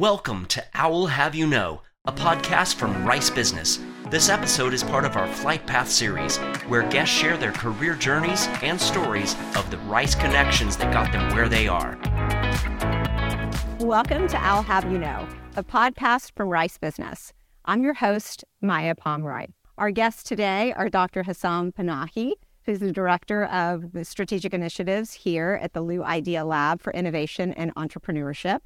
Welcome to Owl Have You Know, a podcast from Rice Business. This episode is part of our Flight Path series, where guests share their career journeys and stories of the Rice connections that got them where they are. Welcome to Owl Have You Know, a podcast from Rice Business. I'm your host, Maya Pomroy. Our guests today are Dr. Hesam Panahi, who's the Director of the Strategic Initiatives here at the Liu Idea Lab for Innovation and Entrepreneurship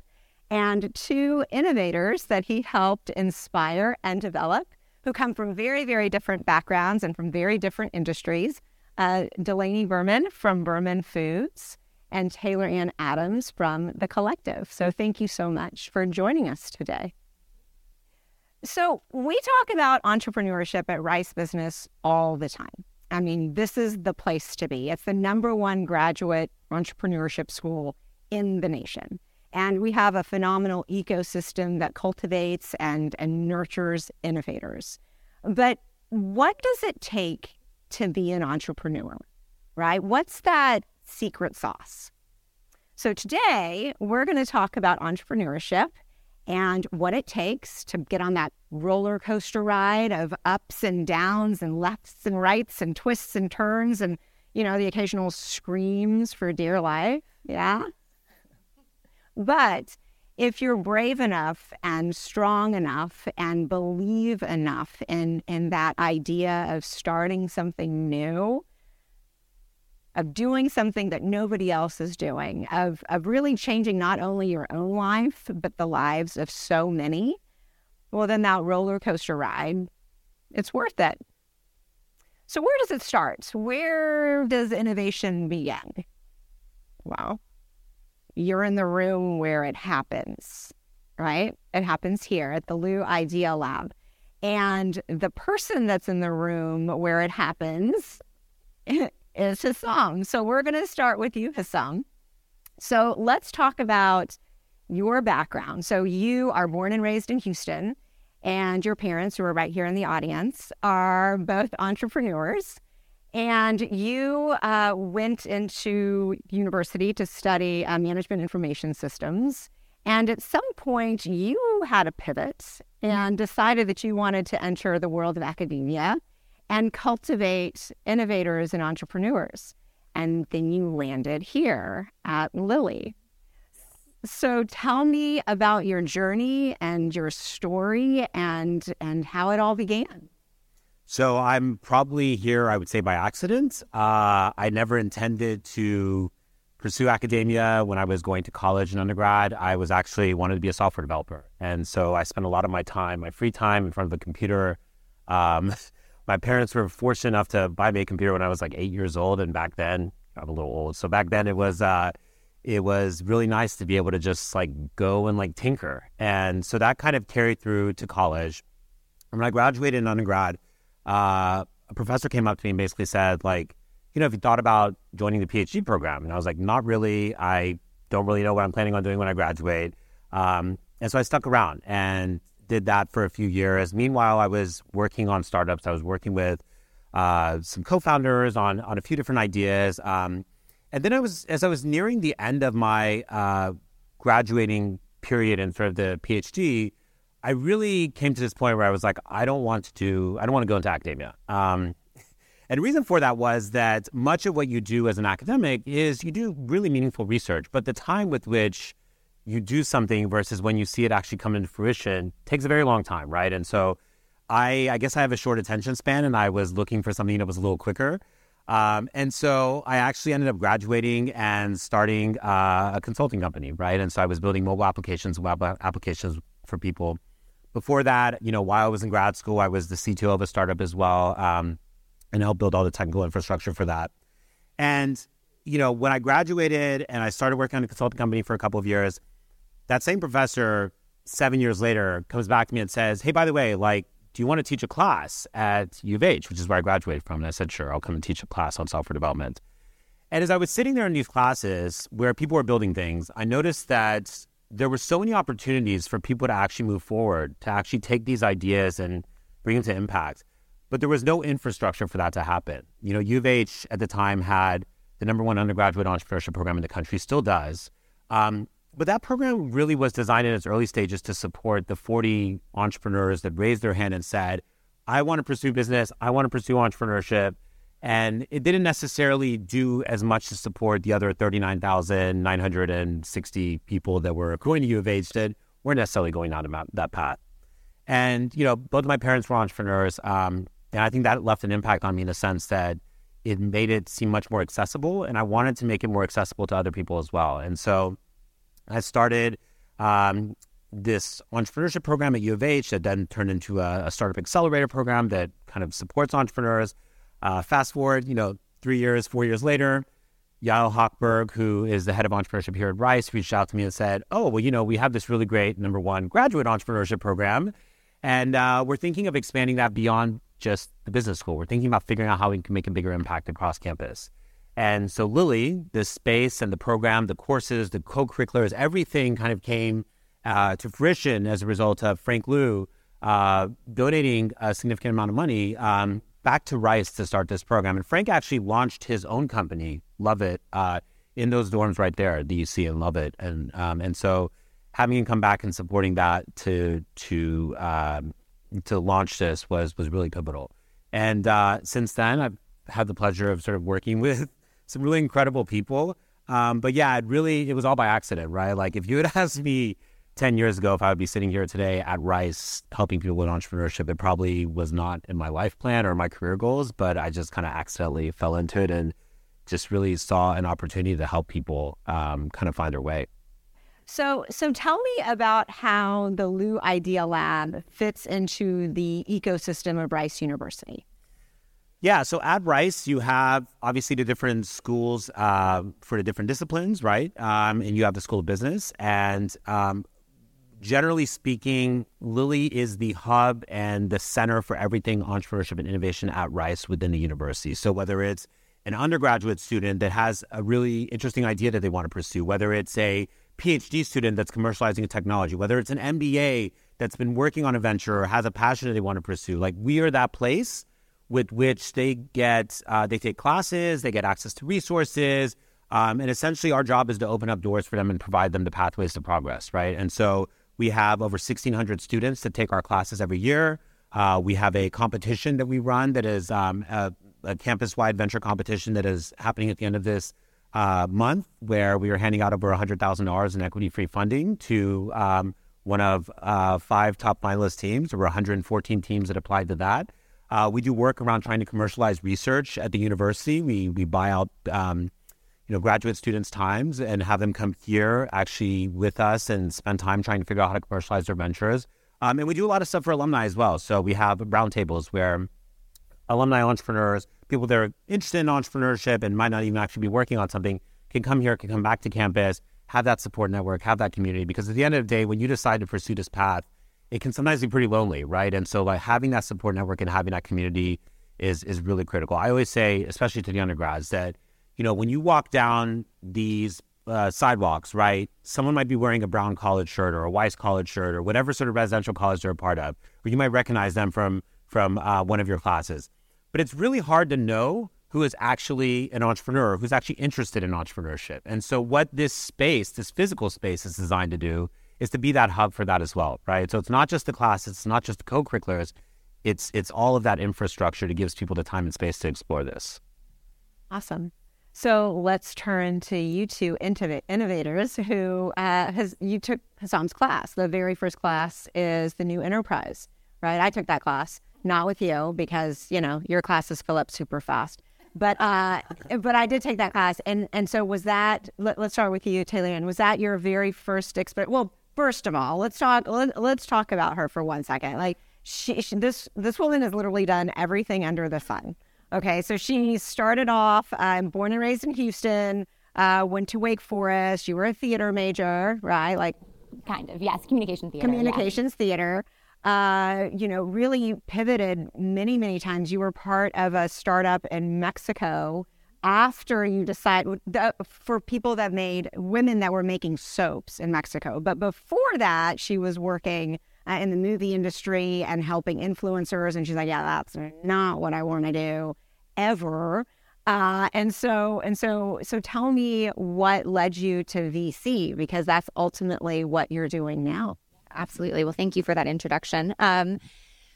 and two innovators that he helped inspire and develop who come from very, very different backgrounds and from very different industries. Uh, Delaney Berman from Berman Foods and Taylor Anne Adams from The Collective. So thank you so much for joining us today. So we talk about entrepreneurship at Rice Business all the time. I mean, this is the place to be. It's the number one graduate entrepreneurship school in the nation. And we have a phenomenal ecosystem that cultivates and, and nurtures innovators. But what does it take to be an entrepreneur, right? What's that secret sauce? So today we're going to talk about entrepreneurship and what it takes to get on that roller coaster ride of ups and downs and lefts and rights and twists and turns and, you know, the occasional screams for dear life. Yeah. But if you're brave enough and strong enough and believe enough in, in that idea of starting something new, of doing something that nobody else is doing, of, of really changing not only your own life, but the lives of so many, well, then that roller coaster ride, it's worth it. So, where does it start? Where does innovation begin? Well, you're in the room where it happens, right? It happens here at the Liu Idea Lab. And the person that's in the room where it happens is Hesam. So we're going to start with you, Hesam. So let's talk about your background. So you are born and raised in Houston, and your parents, who are right here in the audience, are both entrepreneurs. And you uh, went into university to study uh, management information systems. And at some point, you had a pivot and decided that you wanted to enter the world of academia and cultivate innovators and entrepreneurs. And then you landed here at Lilie. So tell me about your journey and your story and and how it all began. So I'm probably here, I would say, by accident. Uh, I never intended to pursue academia when I was going to college and undergrad. I was actually wanted to be a software developer, and so I spent a lot of my time, my free time, in front of a computer. Um, my parents were fortunate enough to buy me a computer when I was like eight years old, and back then I'm a little old. So back then it was uh, it was really nice to be able to just like go and like tinker, and so that kind of carried through to college. And when I graduated in undergrad uh, a professor came up to me and basically said, like, you know, if you thought about joining the PhD program, and I was like, not really. I don't really know what I'm planning on doing when I graduate. Um, and so I stuck around and did that for a few years. Meanwhile, I was working on startups. I was working with uh, some co-founders on on a few different ideas. Um, and then I was as I was nearing the end of my uh, graduating period and sort of the PhD, I really came to this point where I was like, I don't want to do, I don't want to go into academia. Um, and the reason for that was that much of what you do as an academic is you do really meaningful research, but the time with which you do something versus when you see it actually come into fruition takes a very long time, right? And so I, I guess I have a short attention span, and I was looking for something that was a little quicker. Um, and so I actually ended up graduating and starting uh, a consulting company, right? And so I was building mobile applications, web applications for people before that, you know, while I was in grad school, I was the CTO of a startup as well, um, and helped build all the technical infrastructure for that. And you know, when I graduated and I started working on a consulting company for a couple of years, that same professor seven years later comes back to me and says, "Hey, by the way, like, do you want to teach a class at U of H, which is where I graduated from?" And I said, "Sure, I'll come and teach a class on software development." And as I was sitting there in these classes where people were building things, I noticed that there were so many opportunities for people to actually move forward, to actually take these ideas and bring them to impact. But there was no infrastructure for that to happen. You know, U of H at the time had the number one undergraduate entrepreneurship program in the country, still does. Um, But that program really was designed in its early stages to support the 40 entrepreneurs that raised their hand and said, I want to pursue business, I want to pursue entrepreneurship. And it didn't necessarily do as much to support the other 39,960 people that were going to U of H that weren't necessarily going down that path. And, you know, both my parents were entrepreneurs. Um, and I think that left an impact on me in the sense that it made it seem much more accessible. And I wanted to make it more accessible to other people as well. And so I started um, this entrepreneurship program at U of H that then turned into a, a startup accelerator program that kind of supports entrepreneurs. Uh, fast forward, you know, three years, four years later, Yael Hochberg, who is the head of entrepreneurship here at Rice, reached out to me and said, "Oh, well, you know, we have this really great number one graduate entrepreneurship program, and uh, we're thinking of expanding that beyond just the business school. We're thinking about figuring out how we can make a bigger impact across campus." And so Lilie, the space and the program, the courses, the co-curriculars, everything kind of came uh, to fruition as a result of Frank Liu uh, donating a significant amount of money um, back to Rice to start this program. And Frank actually launched his own company, Lovett, uh, in those dorms right there you see in Lovett. And um, and so having him come back and supporting that to to um, to launch this was was really pivotal. And uh, since then, I've had the pleasure of sort of working with some really incredible people. Um, but yeah, it really it was all by accident, right? Like if you had asked me 10 years ago, if I would be sitting here today at Rice helping people with entrepreneurship, it probably was not in my life plan or my career goals, but I just kind of accidentally fell into it and just really saw an opportunity to help people um, kind of find their way. So, so tell me about how the Liu Idea Lab fits into the ecosystem of Rice University. Yeah, so at Rice, you have obviously the different schools uh, for the different disciplines, right? Um, and you have the School of Business. And um, generally speaking, Lilie is the hub and the center for everything entrepreneurship and innovation at Rice within the university. So whether it's an undergraduate student that has a really interesting idea that they want to pursue, whether it's a PhD student that's commercializing a technology, whether it's an MBA that's been working on a venture or has a passion that they want to pursue, like we are that place with which they get uh, they take classes, they get access to resources, um, and essentially our job is to open up doors for them and provide them the pathways to progress, right? And so we have over 1,600 students that take our classes every year. Uh, we have a competition that we run that is um, a, a campus wide venture competition that is happening at the end of this uh, month, where we are handing out over $100,000 in equity free funding to um, one of uh, five top finalist teams. There were 114 teams that applied to that. Uh, we do work around trying to commercialize research at the university. We, we buy out um, you know, graduate students' times and have them come here actually with us and spend time trying to figure out how to commercialize their ventures. Um, and we do a lot of stuff for alumni as well. So we have roundtables where alumni entrepreneurs, people that are interested in entrepreneurship and might not even actually be working on something, can come here, can come back to campus, have that support network, have that community. Because at the end of the day, when you decide to pursue this path, it can sometimes be pretty lonely, right? And so like having that support network and having that community is is really critical. I always say, especially to the undergrads, that you know, when you walk down these uh, sidewalks, right, someone might be wearing a Brown college shirt or a Wiess college shirt or whatever sort of residential college they're a part of, or you might recognize them from from uh, one of your classes. But it's really hard to know who is actually an entrepreneur, who's actually interested in entrepreneurship. And so, what this space, this physical space, is designed to do is to be that hub for that as well, right? So it's not just the classes, it's not just the co-curriculars, it's it's all of that infrastructure that gives people the time and space to explore this. Awesome. So let's turn to you two innovators who uh, has you took Hesam's class. The very first class is the new enterprise, right? I took that class, not with you because you know your classes fill up super fast. But uh, but I did take that class, and and so was that. Let, us start with you, Taylor. And was that your very first experience? Well, first of all, let's talk. Let, us talk about her for one second. Like she, she, this this woman has literally done everything under the sun Okay, so she started off, I'm um, born and raised in Houston, uh, went to Wake Forest. You were a theater major, right? Like, kind of, yes, communication theater. Communications yeah. theater. Uh, you know, really pivoted many, many times. You were part of a startup in Mexico after you decide the, for people that made women that were making soaps in Mexico. But before that, she was working uh, in the movie industry and helping influencers. And she's like, yeah, that's not what I want to do ever. Uh, and so and so so tell me what led you to VC because that's ultimately what you're doing now. Absolutely. Well, thank you for that introduction. Um,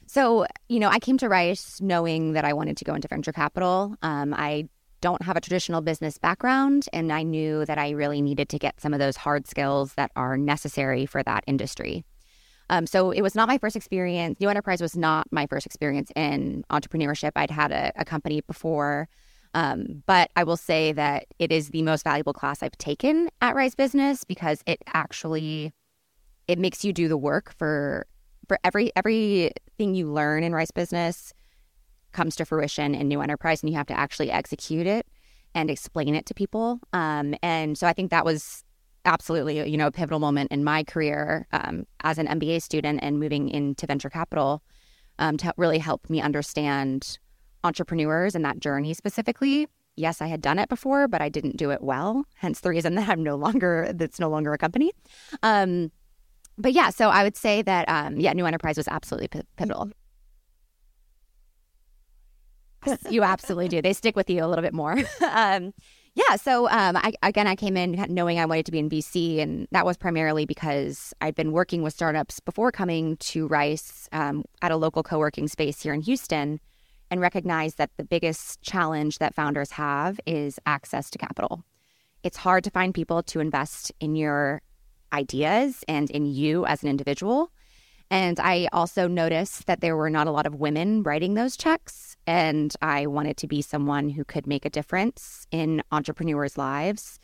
so, you know, I came to Rice knowing that I wanted to go into venture capital. Um, I don't have a traditional business background, and I knew that I really needed to get some of those hard skills that are necessary for that industry. Um, so it was not my first experience. New Enterprise was not my first experience in entrepreneurship. I'd had a, a company before, um, but I will say that it is the most valuable class I've taken at Rice Business because it actually it makes you do the work for for every everything you learn in rice business comes to fruition in new enterprise and you have to actually execute it and explain it to people um, and so i think that was absolutely you know a pivotal moment in my career um, as an mba student and moving into venture capital um, to really help me understand entrepreneurs and that journey specifically yes i had done it before but i didn't do it well hence the reason that i'm no longer that's no longer a company um, but yeah, so I would say that um, yeah, New Enterprise was absolutely p- pivotal. you absolutely do. They stick with you a little bit more. um, yeah. So um, I, again, I came in knowing I wanted to be in VC, and that was primarily because I'd been working with startups before coming to Rice um, at a local co-working space here in Houston, and recognized that the biggest challenge that founders have is access to capital. It's hard to find people to invest in your ideas and in you as an individual. And I also noticed that there were not a lot of women writing those checks. And I wanted to be someone who could make a difference in entrepreneurs' lives,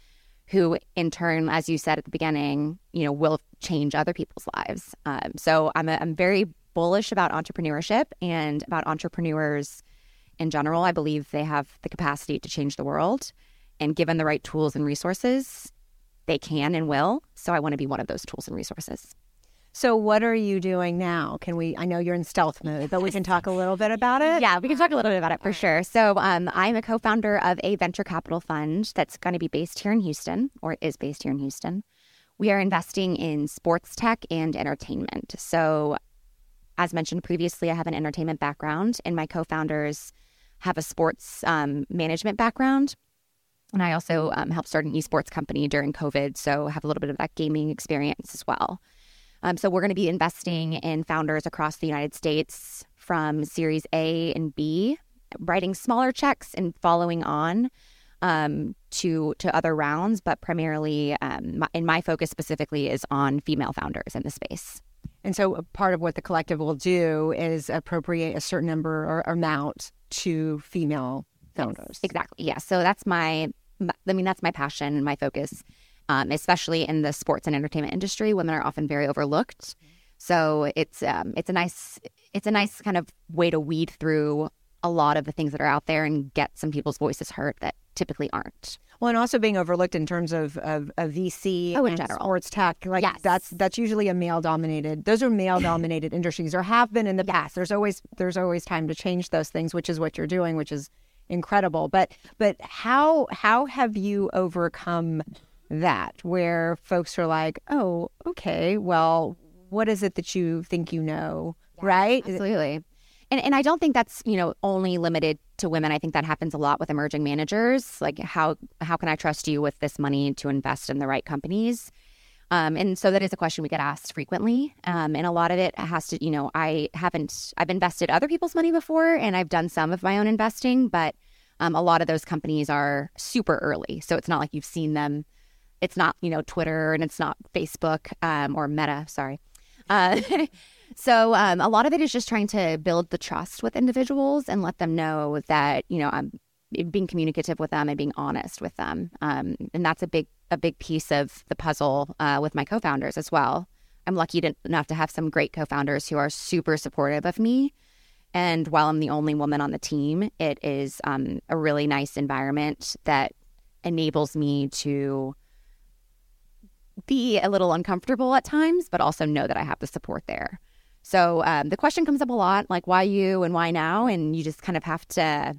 who in turn, as you said at the beginning, you know, will change other people's lives. Um, so I'm, a, I'm very bullish about entrepreneurship and about entrepreneurs in general. I believe they have the capacity to change the world. And given the right tools and resources, they can and will. So I want to be one of those tools and resources. So what are you doing now? Can we? I know you're in stealth mode, but we can talk a little bit about it. Yeah, we can talk a little bit about it for sure. So um, I'm a co-founder of a venture capital fund that's going to be based here in Houston, or is based here in Houston. We are investing in sports tech and entertainment. So, as mentioned previously, I have an entertainment background, and my co-founders have a sports um, management background. And I also um, helped start an esports company during COVID, so have a little bit of that gaming experience as well. Um, so we're going to be investing in founders across the United States from Series A and B, writing smaller checks and following on um, to to other rounds, but primarily, um, my, and my focus specifically is on female founders in the space. And so, part of what the collective will do is appropriate a certain number or amount to female founders. Exactly. Yeah. So that's my I mean, that's my passion and my focus, um, especially in the sports and entertainment industry. Women are often very overlooked, so it's um, it's a nice it's a nice kind of way to weed through a lot of the things that are out there and get some people's voices heard that typically aren't. Well, and also being overlooked in terms of of, of VC oh, in and general. sports tech, like Yes. that's that's usually a male dominated. Those are male dominated industries, or have been in the past. There's always there's always time to change those things, which is what you're doing, which is incredible. But but how how have you overcome that? Where folks are like, oh, okay, well, what is it that you think you know, right? Absolutely. And and I don't think that's, you know, only limited to women. I think that happens a lot with emerging managers. Like how how can I trust you with this money to invest in the right companies? Um, and so that is a question we get asked frequently. Um, and a lot of it has to, you know, I haven't, I've invested other people's money before and I've done some of my own investing, but um, a lot of those companies are super early. So it's not like you've seen them. It's not, you know, Twitter and it's not Facebook um, or Meta, sorry. Uh, so um, a lot of it is just trying to build the trust with individuals and let them know that, you know, I'm being communicative with them and being honest with them. Um, and that's a big a big piece of the puzzle uh, with my co-founders as well. I'm lucky to, enough to have some great co-founders who are super supportive of me. And while I'm the only woman on the team, it is um, a really nice environment that enables me to be a little uncomfortable at times, but also know that I have the support there. So um, the question comes up a lot, like why you and why now, and you just kind of have to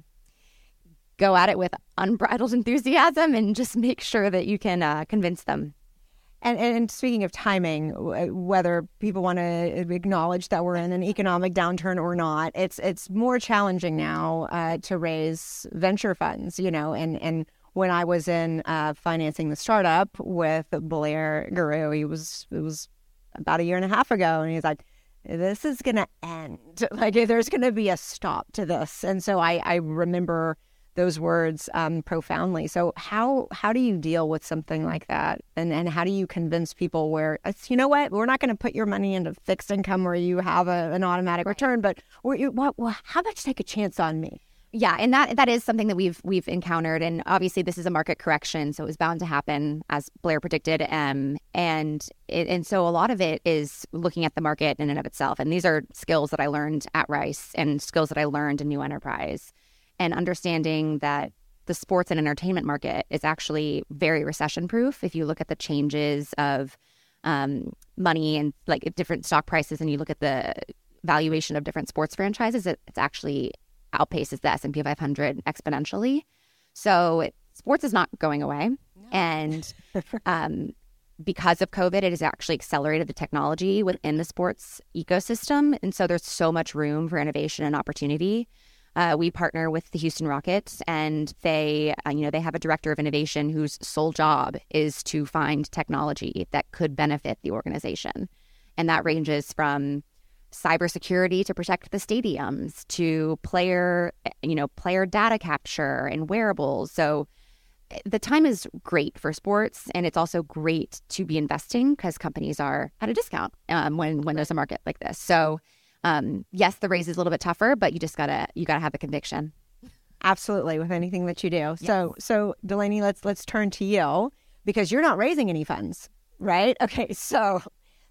go at it with unbridled enthusiasm and just make sure that you can uh, convince them. And, and speaking of timing, whether people want to acknowledge that we're in an economic downturn or not, it's it's more challenging now uh, to raise venture funds. You know, and and when I was in uh, financing the startup with Blair Garrou, he was it was about a year and a half ago, and he's like, "This is gonna end. Like, there's gonna be a stop to this." And so I I remember those words um, profoundly. So how how do you deal with something like that, and and how do you convince people where you know what we're not going to put your money into fixed income where you have a, an automatic return, but what, well, how about you take a chance on me? Yeah, and that that is something that we've we've encountered, and obviously this is a market correction, so it was bound to happen as Blair predicted. Um, and it, and so a lot of it is looking at the market in and of itself, and these are skills that I learned at Rice and skills that I learned in New Enterprise and understanding that the sports and entertainment market is actually very recession proof. If you look at the changes of um, money and like different stock prices, and you look at the valuation of different sports franchises, it, it's actually outpaces the S and P 500 exponentially. So it, sports is not going away, no. and um, because of COVID, it has actually accelerated the technology within the sports ecosystem, and so there's so much room for innovation and opportunity. Uh, we partner with the Houston Rockets, and they, uh, you know, they have a director of innovation whose sole job is to find technology that could benefit the organization, and that ranges from cybersecurity to protect the stadiums to player, you know, player data capture and wearables. So the time is great for sports, and it's also great to be investing because companies are at a discount um, when when there's a market like this. So um, yes, the raise is a little bit tougher, but you just gotta you gotta have the conviction. Absolutely, with anything that you do. Yes. So so Delaney, let's let's turn to you because you're not raising any funds, right? Okay, so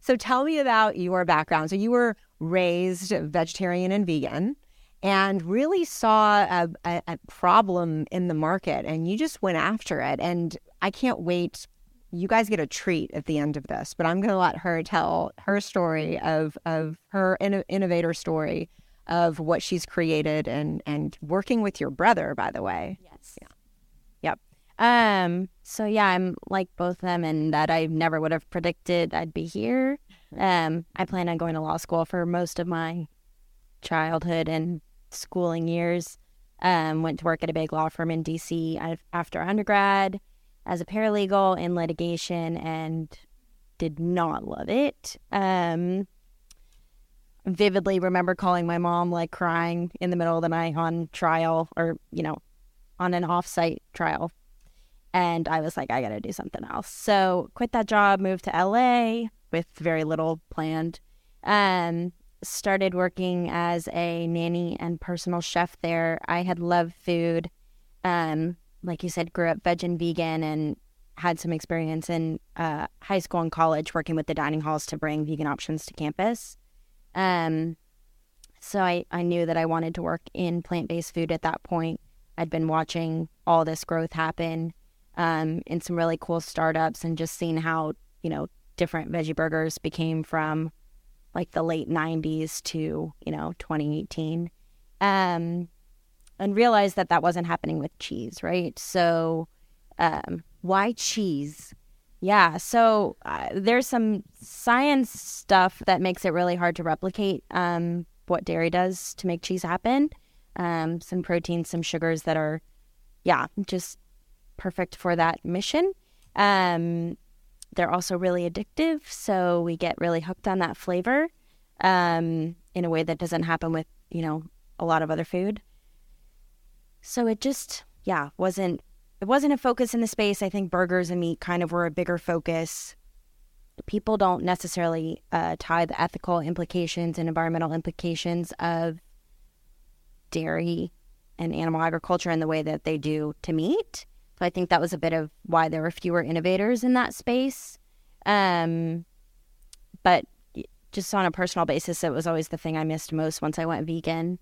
so tell me about your background. So you were raised vegetarian and vegan and really saw a, a, a, problem in the market and you just went after it. And I can't wait you guys get a treat at the end of this, but I'm going to let her tell her story of of her innovator story of what she's created and and working with your brother, by the way. Yes. Yeah. Yep. Um. So yeah, I'm like both of them, and that I never would have predicted I'd be here. Um. I plan on going to law school for most of my childhood and schooling years. Um. Went to work at a big law firm in D.C. after undergrad as a paralegal in litigation and did not love it. Um, vividly remember calling my mom like crying in the middle of the night on trial or, you know, on an offsite trial. And I was like, I got to do something else. So quit that job, moved to LA with very little planned. Um, started working as a nanny and personal chef there. I had loved food. Um, like you said, grew up veg and vegan and had some experience in uh, high school and college working with the dining halls to bring vegan options to campus. Um, so I, I knew that I wanted to work in plant based food at that point. I'd been watching all this growth happen um, in some really cool startups and just seeing how, you know, different veggie burgers became from like the late 90s to, you know, 2018. Um, and realized that that wasn't happening with cheese, right? So, um, why cheese? Yeah, so uh, there's some science stuff that makes it really hard to replicate um, what dairy does to make cheese happen. Um, some proteins, some sugars that are, yeah, just perfect for that mission. Um, they're also really addictive, so we get really hooked on that flavor um, in a way that doesn't happen with, you know, a lot of other food. So it just, yeah, wasn't it wasn't a focus in the space. I think burgers and meat kind of were a bigger focus. People don't necessarily uh, tie the ethical implications and environmental implications of dairy and animal agriculture in the way that they do to meat. So I think that was a bit of why there were fewer innovators in that space. Um, but just on a personal basis, it was always the thing I missed most once I went vegan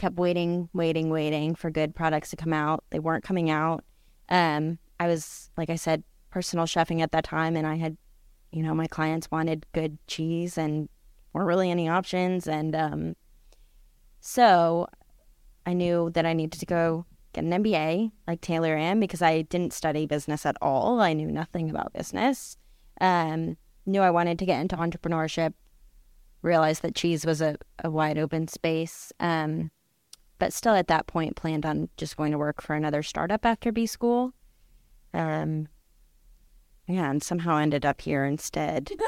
kept waiting, waiting, waiting for good products to come out. They weren't coming out. Um, I was, like I said, personal chefing at that time, and I had, you know, my clients wanted good cheese and weren't really any options. And um, so I knew that I needed to go get an MBA like Taylor Am because I didn't study business at all. I knew nothing about business. Um, knew I wanted to get into entrepreneurship. Realized that cheese was a, a wide open space. Um, but still at that point planned on just going to work for another startup after B school. Um, yeah, and somehow ended up here instead.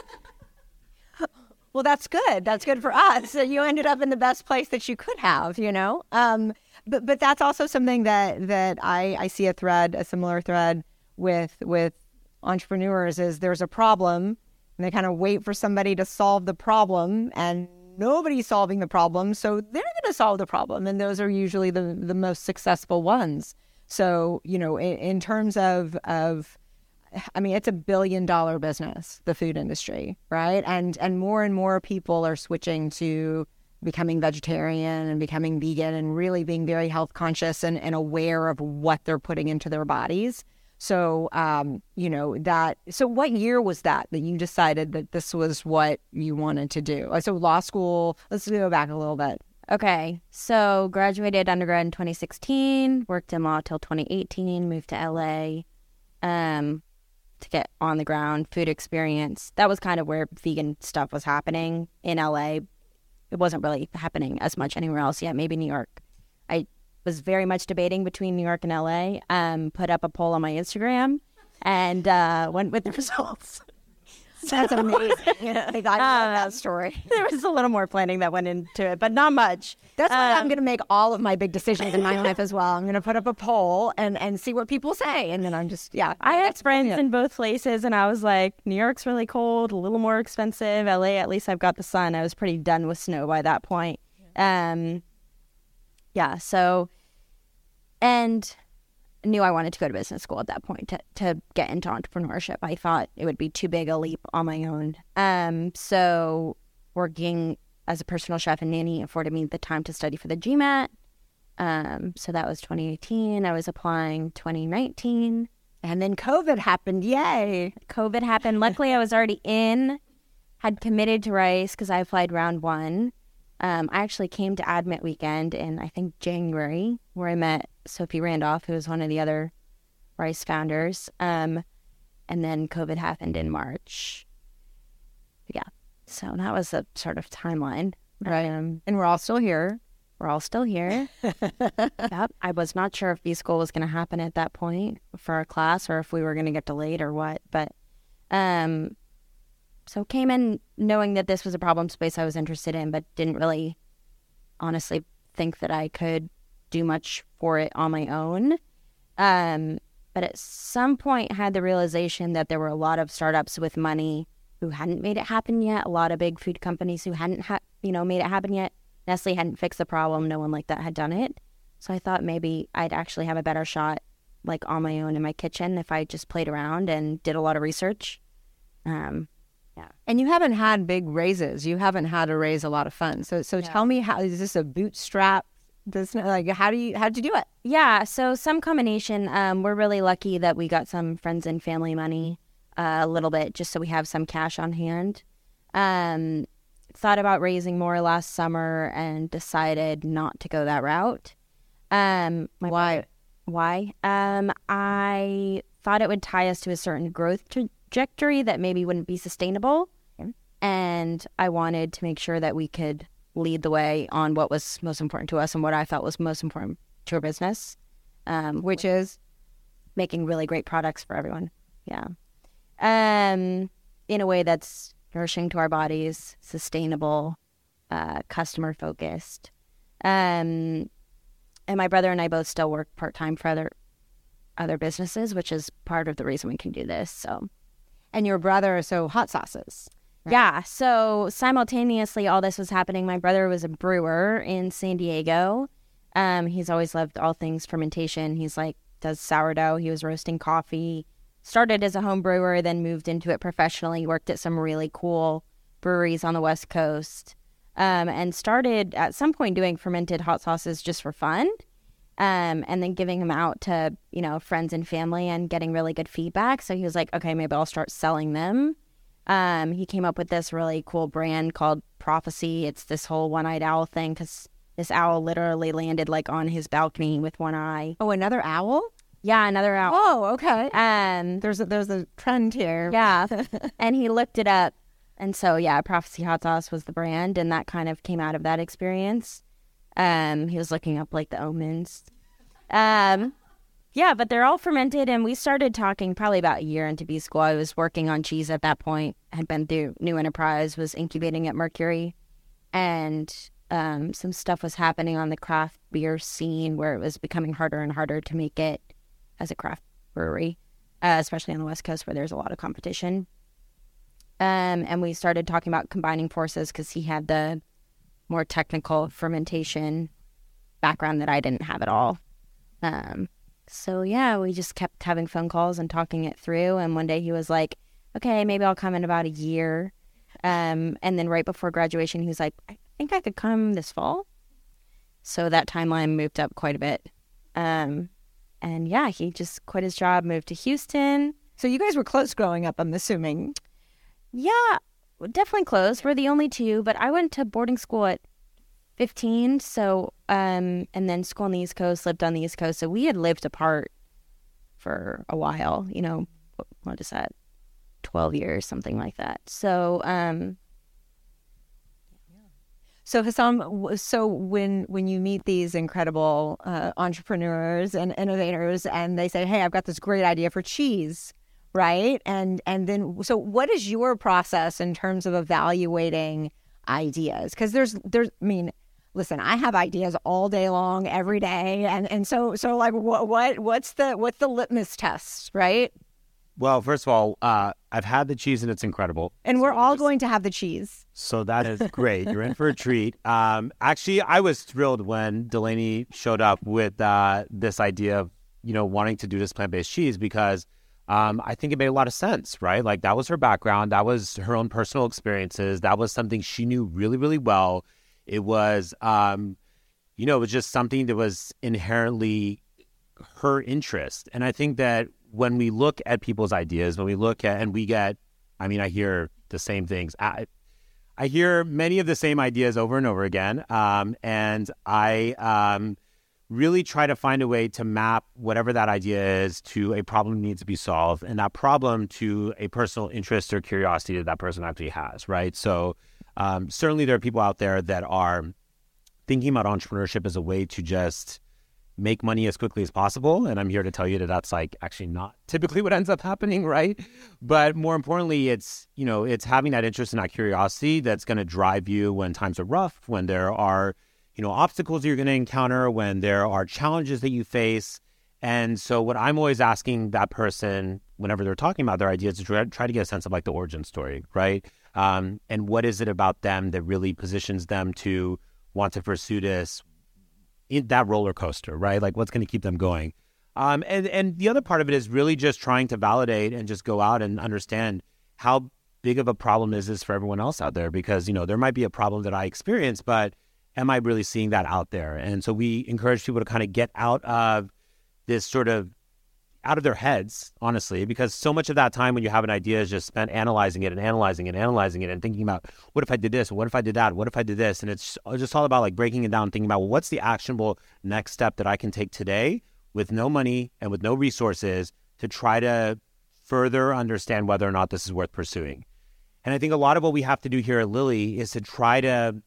Well, that's good. That's good for us. You ended up in the best place that you could have, you know. Um, but but that's also something that that I I see a thread, a similar thread with with entrepreneurs is there's a problem and they kind of wait for somebody to solve the problem and nobody's solving the problem, so they're going to solve the problem, and those are usually the the most successful ones. So you know, in, in terms of of I mean, it's a billion dollar business, the food industry, right? And and more and more people are switching to becoming vegetarian and becoming vegan and really being very health conscious and, and aware of what they're putting into their bodies. So, um, you know, that, so what year was that that you decided that this was what you wanted to do? Uh, so, law school, let's go back a little bit. Okay, so graduated undergrad in 2016, worked in law till 2018, moved to LA. Um, to get on the ground food experience. That was kind of where vegan stuff was happening in LA. It wasn't really happening as much anywhere else yet, maybe New York. I was very much debating between New York and LA. Um, put up a poll on my Instagram and uh, went with the results. That's amazing. I got uh, that story. There was a little more planning that went into it, but not much. That's why um, I'm going to make all of my big decisions in my life as well. I'm going to put up a poll and, and see what people say. And then I'm just, yeah. I had friends in both places, and I was like, New York's really cold, a little more expensive. LA, at least I've got the sun. I was pretty done with snow by that point. Um, yeah, so, and knew I wanted to go to business school at that point to, to get into entrepreneurship. I thought it would be too big a leap on my own. Um, so working as a personal chef and nanny afforded me the time to study for the GMAT. Um, so that was 2018. I was applying 2019. And then COVID happened. Yay. COVID happened. Luckily, I was already in, had committed to Rice because I applied round one. Um, I actually came to Admit Weekend in, I think, January, where I met Sophie Randolph, who was one of the other Rice founders. Um, and then COVID happened in March. Yeah. So that was a sort of timeline. Right. Um, and we're all still here. We're all still here. yep. I was not sure if B school was going to happen at that point for our class or if we were going to get delayed or what. But um, so came in knowing that this was a problem space I was interested in, but didn't really honestly think that I could do much for it on my own. Um, but at some point had the realization that there were a lot of startups with money who hadn't made it happen yet, a lot of big food companies who hadn't ha- you know, made it happen yet. Nestle hadn't fixed the problem, no one like that had done it. So I thought maybe I'd actually have a better shot like on my own in my kitchen if I just played around and did a lot of research. Um, yeah. And you haven't had big raises. You haven't had to raise a lot of funds. So so yeah. tell me how is this a bootstrap does like how do you how did you do it? Yeah, so some combination. Um, we're really lucky that we got some friends and family money, uh, a little bit, just so we have some cash on hand. Um, thought about raising more last summer and decided not to go that route. Um, why? Why? Um, I thought it would tie us to a certain growth trajectory that maybe wouldn't be sustainable, and I wanted to make sure that we could lead the way on what was most important to us and what I felt was most important to our business, um, which is making really great products for everyone. Yeah. Um, in a way that's nourishing to our bodies, sustainable, uh, customer focused. Um, and my brother and I both still work part time for other other businesses, which is part of the reason we can do this. So, and your brother, so hot sauces. Right. Yeah. So simultaneously, all this was happening. My brother was a brewer in San Diego. Um, he's always loved all things fermentation. He's like does sourdough. He was roasting coffee. Started as a home brewer, then moved into it professionally. Worked at some really cool breweries on the West Coast, um, and started at some point doing fermented hot sauces just for fun. Um, and then giving them out to you know friends and family and getting really good feedback. So he was like, okay, maybe I'll start selling them. Um, he came up with this really cool brand called Prophecy. It's this whole one-eyed owl thing because this owl literally landed like on his balcony with one eye. Oh, another owl? Yeah, another owl. Oh, okay. Um, There's a, there's a trend here. yeah, and he looked it up, and so yeah, Prophecy Hot Sauce was the brand, and that kind of came out of that experience. Um, he was looking up like the omens. Um, yeah, but they're all fermented, and we started talking probably about a year into B school. I was working on cheese at that point. Had been through New Enterprise, was incubating at Mercury, and um, some stuff was happening on the craft beer scene where it was becoming harder and harder to make it as a craft brewery, uh, especially on the West Coast where there's a lot of competition. Um, and we started talking about combining forces because he had the more technical fermentation background that I didn't have at all. Um, so yeah, we just kept having phone calls and talking it through. And one day he was like, "Okay, maybe I'll come in about a year." Um, and then right before graduation, he was like, "I think I could come this fall." So that timeline moved up quite a bit. Um, and yeah, he just quit his job, moved to Houston. So you guys were close growing up, I'm assuming. Yeah, definitely close. We're the only two, but I went to boarding school at 15. So, um, and then school on the East Coast, lived on the East Coast. So we had lived apart for a while, you know, what- is that? 12 years, something like that. So, um, So Hesam, so when when you meet these incredible uh, entrepreneurs and innovators, and they say, "Hey, I've got this great idea for cheese," right? And and then, so what is your process in terms of evaluating ideas? Because there's there's, I mean, listen, I have ideas all day long, every day, and and so so like what what what's the what's the litmus test, right? Well, first of all, uh, I've had the cheese and it's incredible. And we're all going to have the cheese. So that is great. You're in for a treat. Um, actually, I was thrilled when Delaney showed up with uh, this idea of you know wanting to do this plant-based cheese because um, I think it made a lot of sense, right? Like that was her background, that was her own personal experiences, that was something she knew really, really well. It was, um, you know, it was just something that was inherently her interest, and I think that when we look at people's ideas, when we look at and we get, I mean, I hear the same things. I, I hear many of the same ideas over and over again, um, and I um, really try to find a way to map whatever that idea is to a problem needs to be solved, and that problem to a personal interest or curiosity that that person actually has. Right. So um, certainly there are people out there that are thinking about entrepreneurship as a way to just make money as quickly as possible. And I'm here to tell you that that's like actually not typically what ends up happening, right? But more importantly, it's, you know, it's having that interest and that curiosity that's going to drive you when times are rough, when there are, you know, obstacles you're going to encounter, when there are challenges that you face. And so what I'm always asking that person whenever they're talking about their ideas is try, to get a sense of like the origin story, right? Um, and what is it about them that really positions them to want to pursue this in that roller coaster, right? Like what's going to keep them going. Um, and and the other part of it is really just trying to validate and just go out and understand how big of a problem is this for everyone else out there because you know there might be a problem that I experience, but am I really seeing that out there? And so we encourage people to kind of get out of this sort of out of their heads, honestly, because so much of that time when you have an idea is just spent analyzing it and analyzing it and analyzing it and thinking about what if I did this? What if I did that? What if I did this? And it's just all about like breaking it down, thinking about well, what's the actionable next step that I can take today with no money and with no resources to try to further understand whether or not this is worth pursuing. And I think a lot of what we have to do here at Lilie is to try to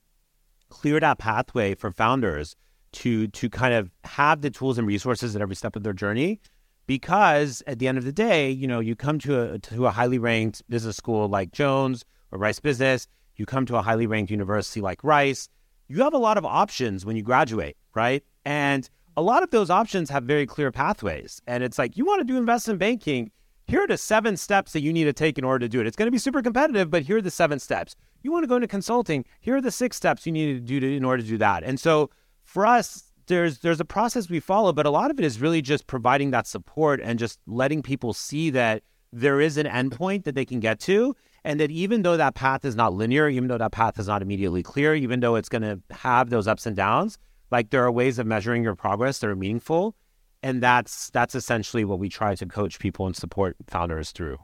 clear that pathway for founders to to kind of have the tools and resources at every step of their journey because at the end of the day, you know, you come to a to a highly ranked business school like Jones or Rice Business, you come to a highly ranked university like Rice, you have a lot of options when you graduate, right? And a lot of those options have very clear pathways. And it's like you want to do investment banking, here are the seven steps that you need to take in order to do it. It's going to be super competitive, but here are the seven steps. You want to go into consulting, here are the six steps you need to do to, in order to do that. And so for us, there's there's a process we follow, but a lot of it is really just providing that support and just letting people see that there is an endpoint that they can get to, and that even though that path is not linear, even though that path is not immediately clear, even though it's going to have those ups and downs, like there are ways of measuring your progress that are meaningful, and that's that's essentially what we try to coach people and support founders through.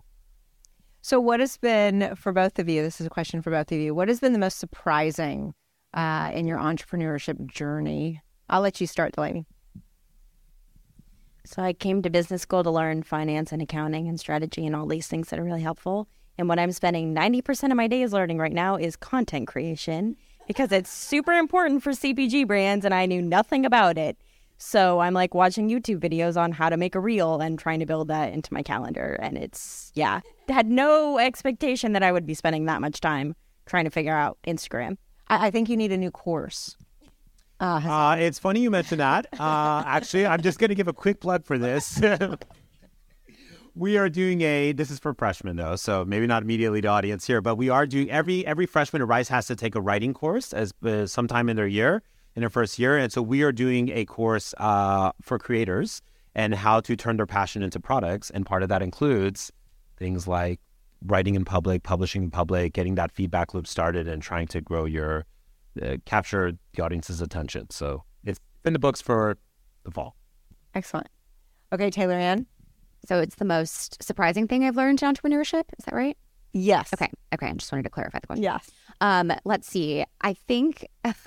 So, what has been for both of you? This is a question for both of you. What has been the most surprising uh, in your entrepreneurship journey? I'll let you start, Delaney. So I came to business school to learn finance and accounting and strategy and all these things that are really helpful. And what I'm spending 90% of my days learning right now is content creation because it's super important for CPG brands and I knew nothing about it. So I'm like watching YouTube videos on how to make a reel and trying to build that into my calendar. And it's, yeah, had no expectation that I would be spending that much time trying to figure out Instagram. I, I think you need a new course. Uh, uh, it's funny you mentioned that. Uh, actually, I'm just going to give a quick plug for this. we are doing a. This is for freshmen though, so maybe not immediately the audience here, but we are doing every every freshman at Rice has to take a writing course as uh, sometime in their year, in their first year, and so we are doing a course uh, for creators and how to turn their passion into products, and part of that includes things like writing in public, publishing in public, getting that feedback loop started, and trying to grow your uh, capture the audience's attention. So it's in the books for the fall. Excellent. Okay, Taylor Anne. So it's the most surprising thing I've learned in entrepreneurship. Is that right? Yes. Okay. Okay. I just wanted to clarify the question. Yes. Um, let's see. I think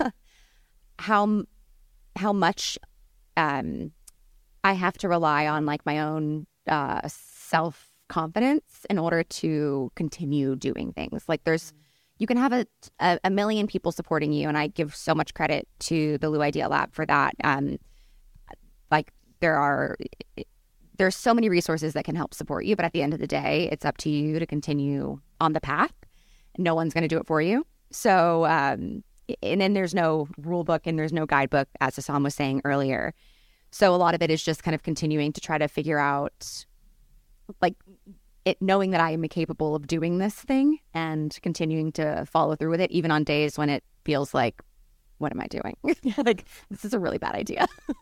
how how much um, I have to rely on like my own uh, self confidence in order to continue doing things. Like there's you can have a, a, a, million people supporting you. And I give so much credit to the Liu Idea Lab for that. Um, like there are, there's so many resources that can help support you. But at the end of the day, it's up to you to continue on the path. No one's going to do it for you. So, um, and then there's no rule book and there's no guidebook, as Hesam was saying earlier. So a lot of it is just kind of continuing to try to figure out like it knowing that I am capable of doing this thing and continuing to follow through with it, even on days when it feels like, what am I doing? like this is a really bad idea.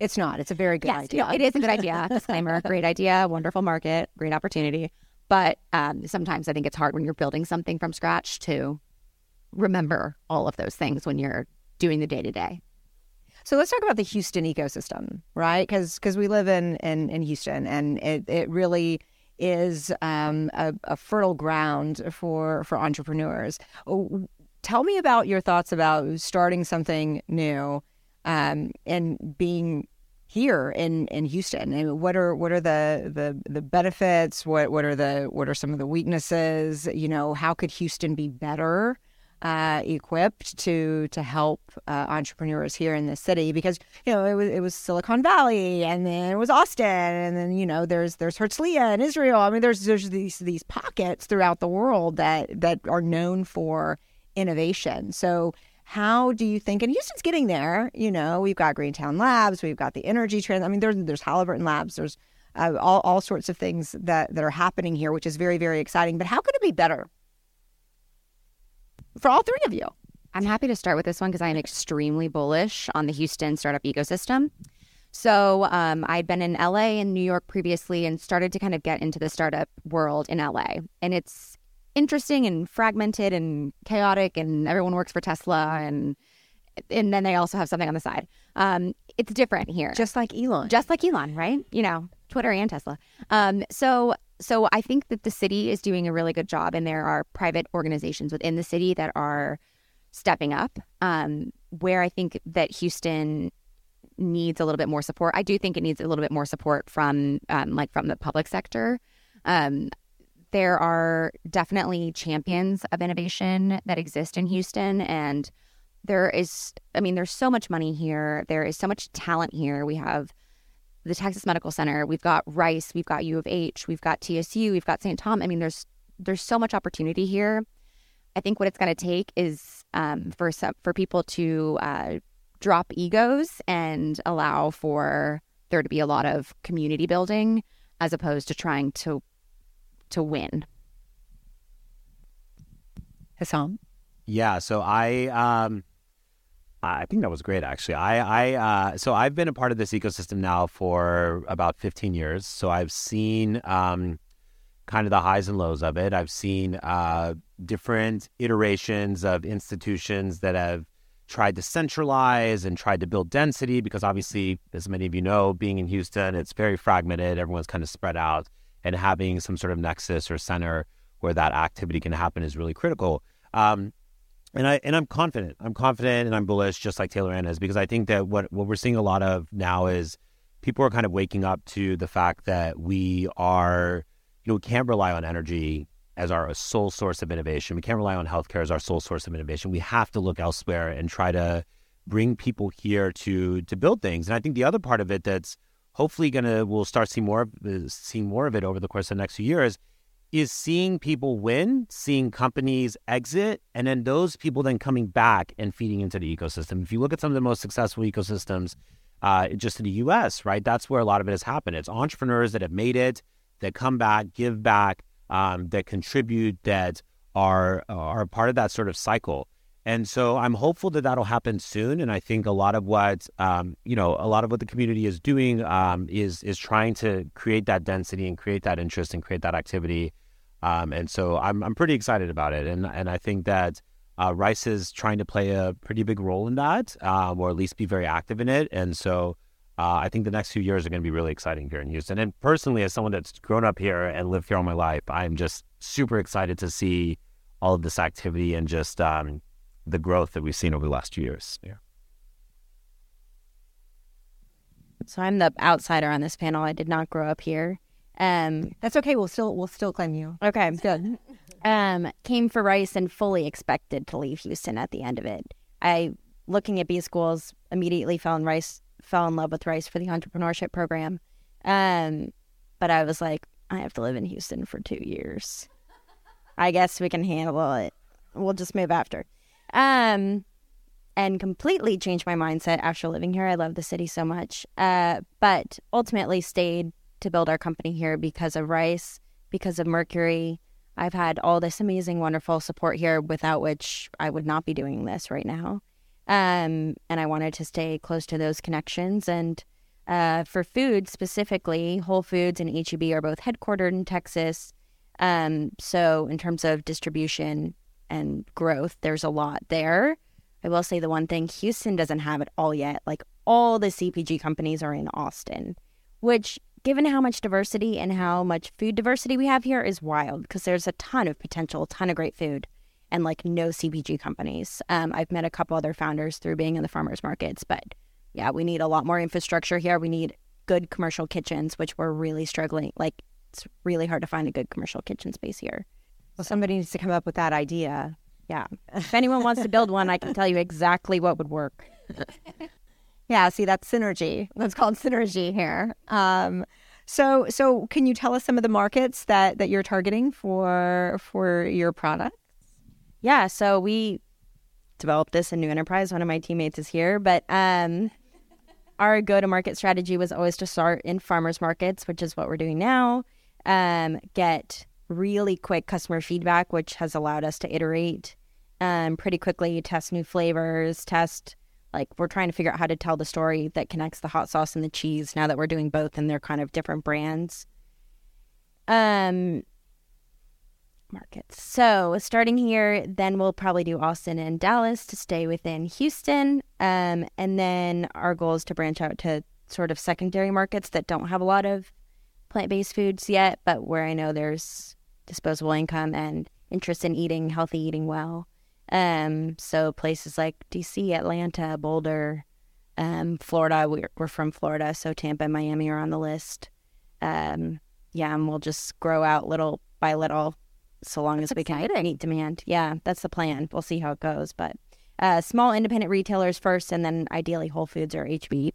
it's not. It's a very good yes, idea. No, it is a good idea. Disclaimer: great idea, wonderful market, great opportunity. But um, sometimes I think it's hard when you're building something from scratch to remember all of those things when you're doing the day to day. So let's talk about the Houston ecosystem, right? Because because we live in, in in Houston, and it it really is um, a, a, fertile ground for for entrepreneurs. Oh, tell me about your thoughts about starting something new um, and being here in, in Houston. And what are what are the, the the benefits? What what are the what are some of the weaknesses? You know, how could Houston be better? Uh, equipped to to help uh, entrepreneurs here in the city because you know it was it was Silicon Valley and then it was Austin and then you know there's there's Herzliya in Israel. I mean there's there's these these pockets throughout the world that that are known for innovation. So how do you think? And Houston's getting there. You know, we've got Greentown Labs, we've got the energy trend. I mean, there's there's Halliburton Labs, there's uh, all all sorts of things that that are happening here, which is very very exciting. But how could it be better? For all three of you. I'm happy to start with this one because I am extremely bullish on the Houston startup ecosystem. So um, I'd been in LA and New York previously and started to kind of get into the startup world in LA. And it's interesting and fragmented and chaotic, and everyone works for Tesla and and then they also have something on the side. Um, it's different here, just like Elon, just like Elon, right? You know, Twitter and Tesla. Um, so so I think that the city is doing a really good job, and there are private organizations within the city that are stepping up. Um, where I think that Houston needs a little bit more support. I do think it needs a little bit more support from um, like from the public sector. Um, there are definitely champions of innovation that exist in Houston, and there is, I mean, there's so much money here. There is so much talent here. We have the Texas Medical Center, we've got Rice, we've got U of H, we've got TSU, we've got St. Tom. I mean, there's there's so much opportunity here. I think what it's going to take is um, for some, for people to uh, drop egos and allow for there to be a lot of community building as opposed to trying to to win. Hesam, yeah. So I um, I think that was great, actually. I, I uh, so I've been a part of this ecosystem now for about 15 years. So I've seen um, kind of the highs and lows of it. I've seen uh, different iterations of institutions that have tried to centralize and tried to build density because obviously, as many of you know, being in Houston, it's very fragmented. Everyone's kind of spread out, and having some sort of nexus or center where that activity can happen is really critical. Um, and I and I'm confident. I'm confident and I'm bullish, just like Taylor Anne is, because I think that what what we're seeing a lot of now is people are kind of waking up to the fact that we are, you know, we can't rely on energy as our sole source of innovation. We can't rely on healthcare as our sole source of innovation. We have to look elsewhere and try to bring people here to to build things. And I think the other part of it that's hopefully gonna we'll start seeing more of uh, seeing more of it over the course of the next few years is seeing people win, seeing companies exit, and then those people then coming back and feeding into the ecosystem. If you look at some of the most successful ecosystems uh, just in the US, right, that's where a lot of it has happened. It's entrepreneurs that have made it, that come back, give back, um, that contribute, that are, are part of that sort of cycle. And so I'm hopeful that that'll happen soon. And I think a lot of what um, you know, a lot of what the community is doing um, is is trying to create that density and create that interest and create that activity um, and so I'm I'm pretty excited about it, and and I think that uh, Rice is trying to play a pretty big role in that, um, or at least be very active in it. And so uh, I think the next few years are going to be really exciting here in Houston. And personally, as someone that's grown up here and lived here all my life, I'm just super excited to see all of this activity and just um, the growth that we've seen over the last two years. Yeah. So I'm the outsider on this panel. I did not grow up here. Um, That's okay. We'll still we'll still claim you. okay. it's Good. Um, came for Rice and fully expected to leave Houston at the end of it. I, looking at B schools, immediately fell in Rice, fell in love with Rice for the entrepreneurship program. Um, but I was like, I have to live in Houston for two years. I guess we can handle it. We'll just move after. Um, and completely changed my mindset after living here. I love the city so much. Uh, but ultimately stayed to build our company here because of Rice, because of Mercury. I've had all this amazing, wonderful support here without which I would not be doing this right now. Um, and I wanted to stay close to those connections. And uh, for food specifically, Whole Foods and HEB are both headquartered in Texas. Um, so, in terms of distribution and growth, there's a lot there. I will say the one thing Houston doesn't have it all yet. Like all the CPG companies are in Austin, which given how much diversity and how much food diversity we have here is wild because there's a ton of potential, a ton of great food and like no CPG companies. Um, I've met a couple other founders through being in the farmers markets, but yeah, we need a lot more infrastructure here. We need good commercial kitchens, which we're really struggling. Like it's really hard to find a good commercial kitchen space here. Well, somebody needs to come up with that idea. Yeah. If anyone wants to build one, I can tell you exactly what would work. Yeah, see, that's synergy. That's called synergy here. Um, so, so can you tell us some of the markets that that you're targeting for for your product? Yeah, so we developed this in New Enterprise. One of my teammates is here, but um, our go to market strategy was always to start in farmers markets, which is what we're doing now. Um, get really quick customer feedback, which has allowed us to iterate um, pretty quickly, test new flavors, test like we're trying to figure out how to tell the story that connects the hot sauce and the cheese now that we're doing both and they're kind of different brands. Um markets. So starting here, then we'll probably do Austin and Dallas to stay within Houston. Um, and then our goal is to branch out to sort of secondary markets that don't have a lot of plant based foods yet, but where I know there's disposable income and interest in eating healthy, eating well. Um, so places like DC, Atlanta, Boulder, um, Florida. We're, we're from Florida, so Tampa and Miami are on the list. Um, yeah, and we'll just grow out little by little, so long that's as we exciting. can meet demand. Yeah, that's the plan. We'll see how it goes, but uh, small independent retailers first, and then ideally Whole Foods or HB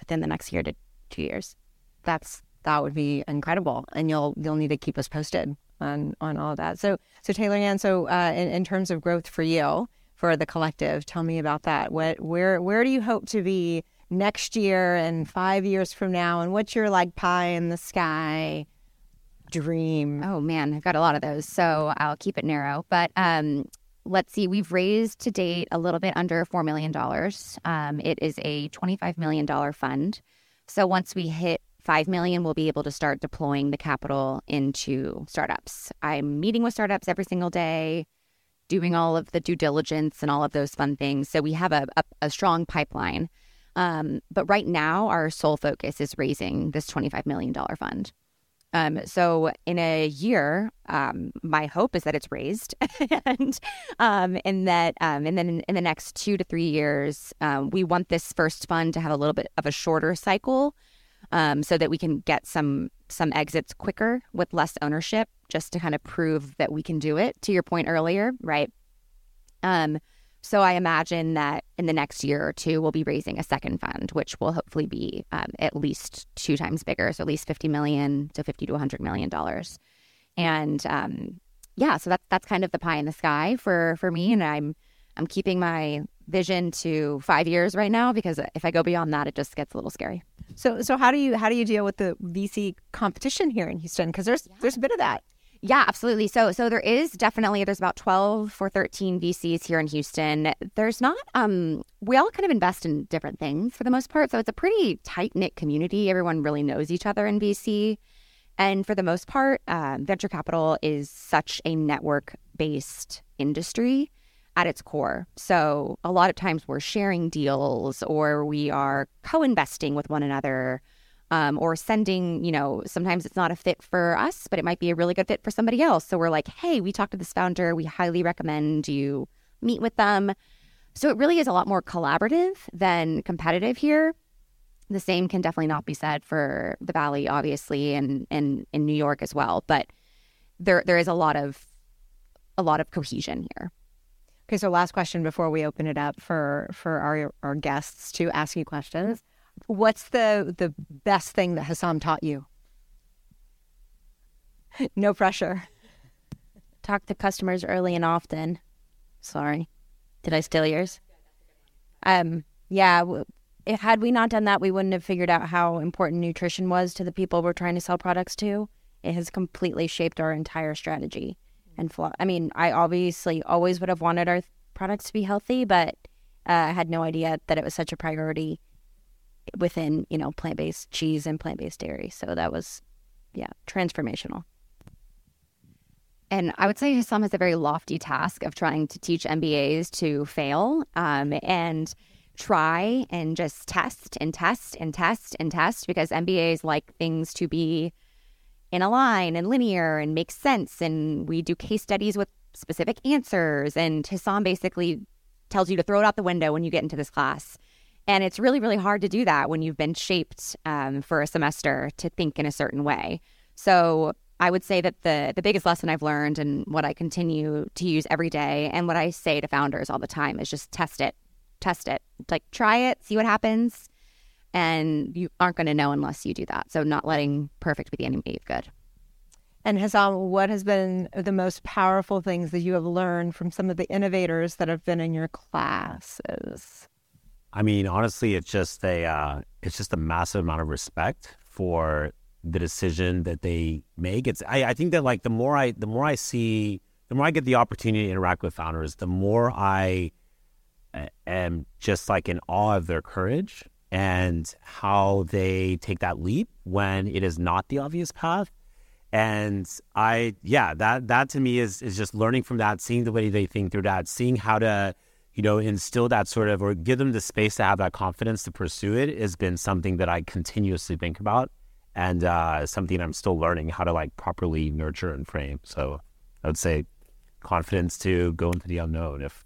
within the next year to two years. That's that would be incredible, and you'll you'll need to keep us posted on on all of that. So so Taylor Anne, so uh, in, in terms of growth for you for the collective, tell me about that. What where where do you hope to be next year and five years from now, and what's your like pie in the sky dream? Oh man, I've got a lot of those, so I'll keep it narrow. But um, let's see, we've raised to date a little bit under $4 million. Um, it is a $25 million fund. So once we hit 5 million we'll be able to start deploying the capital into startups. I'm meeting with startups every single day, doing all of the due diligence and all of those fun things. So we have a, a, a strong pipeline. Um, but right now, our sole focus is raising this $25 million fund. Um, so in a year, um, my hope is that it's raised, and um, and that um, and then in, in, the next two to three years, um, we want this first fund to have a little bit of a shorter cycle um, so that we can get some some exits quicker with less ownership, just to kind of prove that we can do it. To your point earlier, right? Um, so I imagine that in the next year or two, we'll be raising a second fund, which will hopefully be um, at least two times bigger, so at least fifty million to fifty to one hundred million dollars. And um, yeah, so that's that's kind of the pie in the sky for for me, and I'm I'm keeping my vision to five years right now because if I go beyond that, it just gets a little scary. So so how do you how do you deal with the VC competition here in Houston? Because there's yeah. there's a bit of that. Yeah, absolutely. So so there is definitely there's about 12 or 13 VCs here in Houston. There's not um we all kind of invest in different things for the most part. So it's a pretty tight-knit community. Everyone really knows each other in VC. And for the most part, uh, venture capital is such a network-based industry at its core. So a lot of times we're sharing deals or we are co-investing with one another um, or sending, you know, sometimes it's not a fit for us, but it might be a really good fit for somebody else. So we're like, hey, we talked to this founder. We highly recommend you meet with them. So it really is a lot more collaborative than competitive here. The same can definitely not be said for the Valley, obviously, and and in New York as well. But there there is a lot of a lot of cohesion here. Okay, so last question before we open it up for for our our guests to ask you questions. What's the the best thing that Hesam taught you? no pressure. Talk to customers early and often. Sorry, did I steal yours? Um, yeah. If, had we not done that, we wouldn't have figured out how important nutrition was to the people we're trying to sell products to. It has completely shaped our entire strategy. And flaw- I mean, I obviously always would have wanted our products to be healthy, but uh, I had no idea that it was such a priority within you know plant based cheese and plant based dairy. So that was yeah transformational. And I would say Hesam has a very lofty task of trying to teach MBAs to fail um, and try and just test and test and test and test because MBAs like things to be in a line and linear and makes sense. And we do case studies with specific answers. And Hesam basically tells you to throw it out the window when you get into this class. And it's really, really hard to do that when you've been shaped um, for a semester to think in a certain way. So I would say that the the biggest lesson I've learned and what I continue to use every day and what I say to founders all the time is just test it. Test it. Like try it, see what happens. And you aren't going to know unless you do that. So not letting perfect be the enemy of good. And Hesam, what has been the most powerful things that you have learned from some of the innovators that have been in your classes? I mean, honestly, it's just a uh, it's just a massive amount of respect for the decision that they make. It's I, I think that like the more I the more I see the more I get the opportunity to interact with founders, the more I am just like in awe of their courage and how they take that leap when it is not the obvious path. And I, yeah, that that to me is is just learning from that, seeing the way they think through that, seeing how to you know, instill that sort of or give them the space to have that confidence to pursue it has been something that I continuously think about and uh, something I'm still learning how to like properly nurture and frame. So I would say confidence to go into the unknown if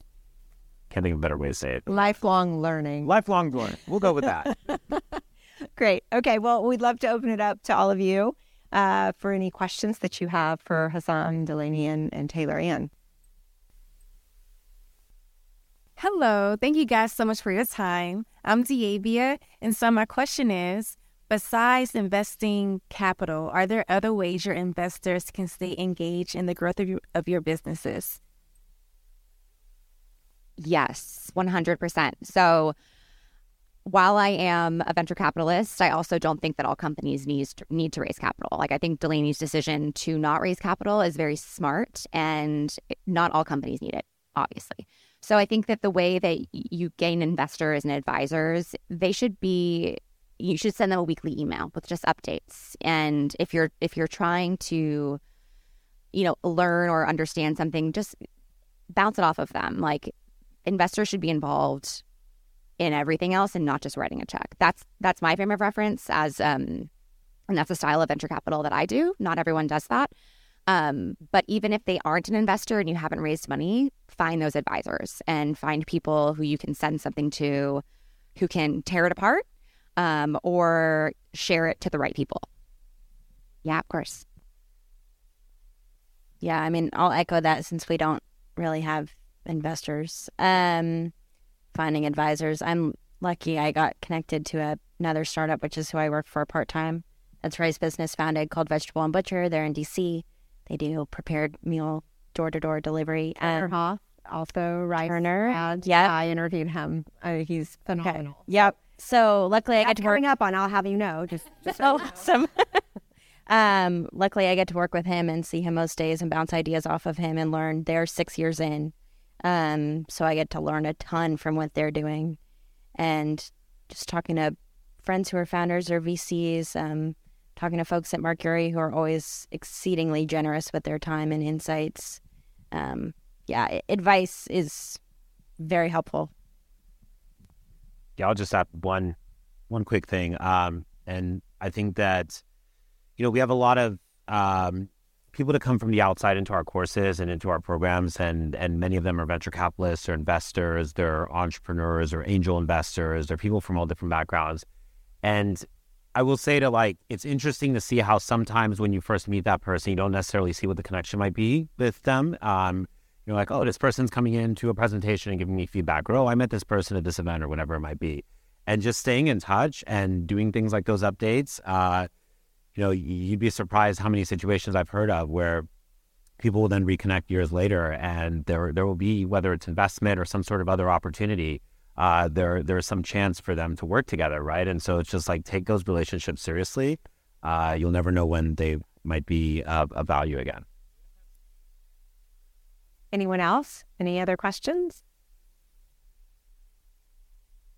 can't think of a better way to say it. Lifelong learning. Lifelong learning. We'll go with that. Great. Okay. Well, we'd love to open it up to all of you uh, for any questions that you have for Hesam, Delaney, and, and Taylor Anne. Hello. Thank you guys so much for your time. I'm Diabia. And so my question is besides investing capital, are there other ways your investors can stay engaged in the growth of your, of your businesses? Yes, 100%. So while I am a venture capitalist, I also don't think that all companies need need to raise capital. Like I think Delaney's decision to not raise capital is very smart, and not all companies need it, obviously. So I think that the way that you gain investors and advisors, they should be you should send them a weekly email with just updates. And if you're if you're trying to you know learn or understand something, just bounce it off of them. Like investors should be involved in everything else and not just writing a check. That's that's my frame of reference as um and that's the style of venture capital that I do. Not everyone does that. Um, but even if they aren't an investor and you haven't raised money, find those advisors and find people who you can send something to who can tear it apart um, or share it to the right people. Yeah, of course. Yeah, I mean, I'll echo that since we don't really have investors. Um, finding advisors. I'm lucky I got connected to a, another startup, which is who I work for part time. That's Rice Business founded called Vegetable and Butcher. They're in DC. They do prepared meal door to door delivery. Um, Hoff, also Rice. Turner, And yep. I interviewed him. Uh, he's phenomenal. Yep. So luckily I got That's to work. up on Owl Have You Know. Just, just Oh, awesome. um, luckily, I get to work with him and see him most days and bounce ideas off of him and learn. They're six years in, um, so I get to learn a ton from what they're doing, and just talking to friends who are founders or VCs, um, talking to folks at Mercury who are always exceedingly generous with their time and insights. Um, yeah, advice is very helpful. Yeah, I'll just add one one quick thing. Um, and I think that you know we have a lot of um, people that come from the outside into our courses and into our programs, and and many of them are venture capitalists or investors, they're entrepreneurs or angel investors, they're people from all different backgrounds. And I will say to like, it's interesting to see how sometimes when you first meet that person, you don't necessarily see what the connection might be with them. Um, you're like, oh, this person's coming in to a presentation and giving me feedback, or oh, I met this person at this event, or whatever it might be. And just staying in touch and doing things like those updates, uh, you know, you'd be surprised how many situations I've heard of where people will then reconnect years later, and there there will be whether it's investment or some sort of other opportunity. Uh, there there's some chance for them to work together, right? And so it's just like take those relationships seriously. Uh, you'll never know when they might be of, of value again. Anyone else? Any other questions?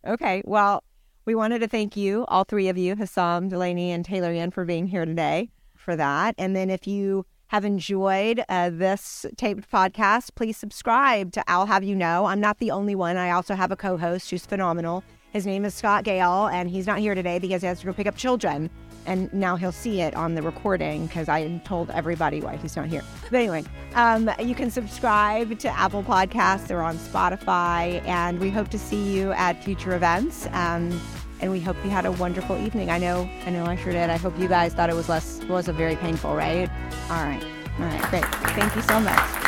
Okay, well, we wanted to thank you, all three of you, Hesam, Delaney, and Taylor Anne, for being here today for that. And then if you have enjoyed uh, this taped podcast, please subscribe to Owl Have You Know. I'm not the only one. I also have a co host who's phenomenal. His name is Scott Gale, and he's not here today because he has to go pick up children. And now he'll see it on the recording because I told everybody why he's not here. But anyway, um, you can subscribe to Apple Podcasts or on Spotify, and we hope to see you at future events. Um, and we hope you had a wonderful evening. I know, I know, I sure did. I hope you guys thought it was less, was a very painful, right? All right, all right, great. Thank you so much.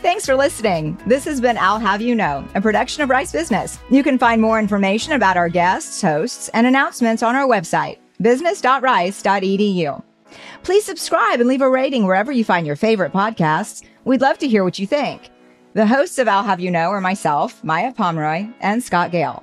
Thanks for listening. This has been Owl Have You Know, a production of Rice Business. You can find more information about our guests, hosts, and announcements on our website, business.rice.edu. Please subscribe and leave a rating wherever you find your favorite podcasts. We'd love to hear what you think. The hosts of Owl Have You Know are myself, Maya Pomroy, and Scott Gale.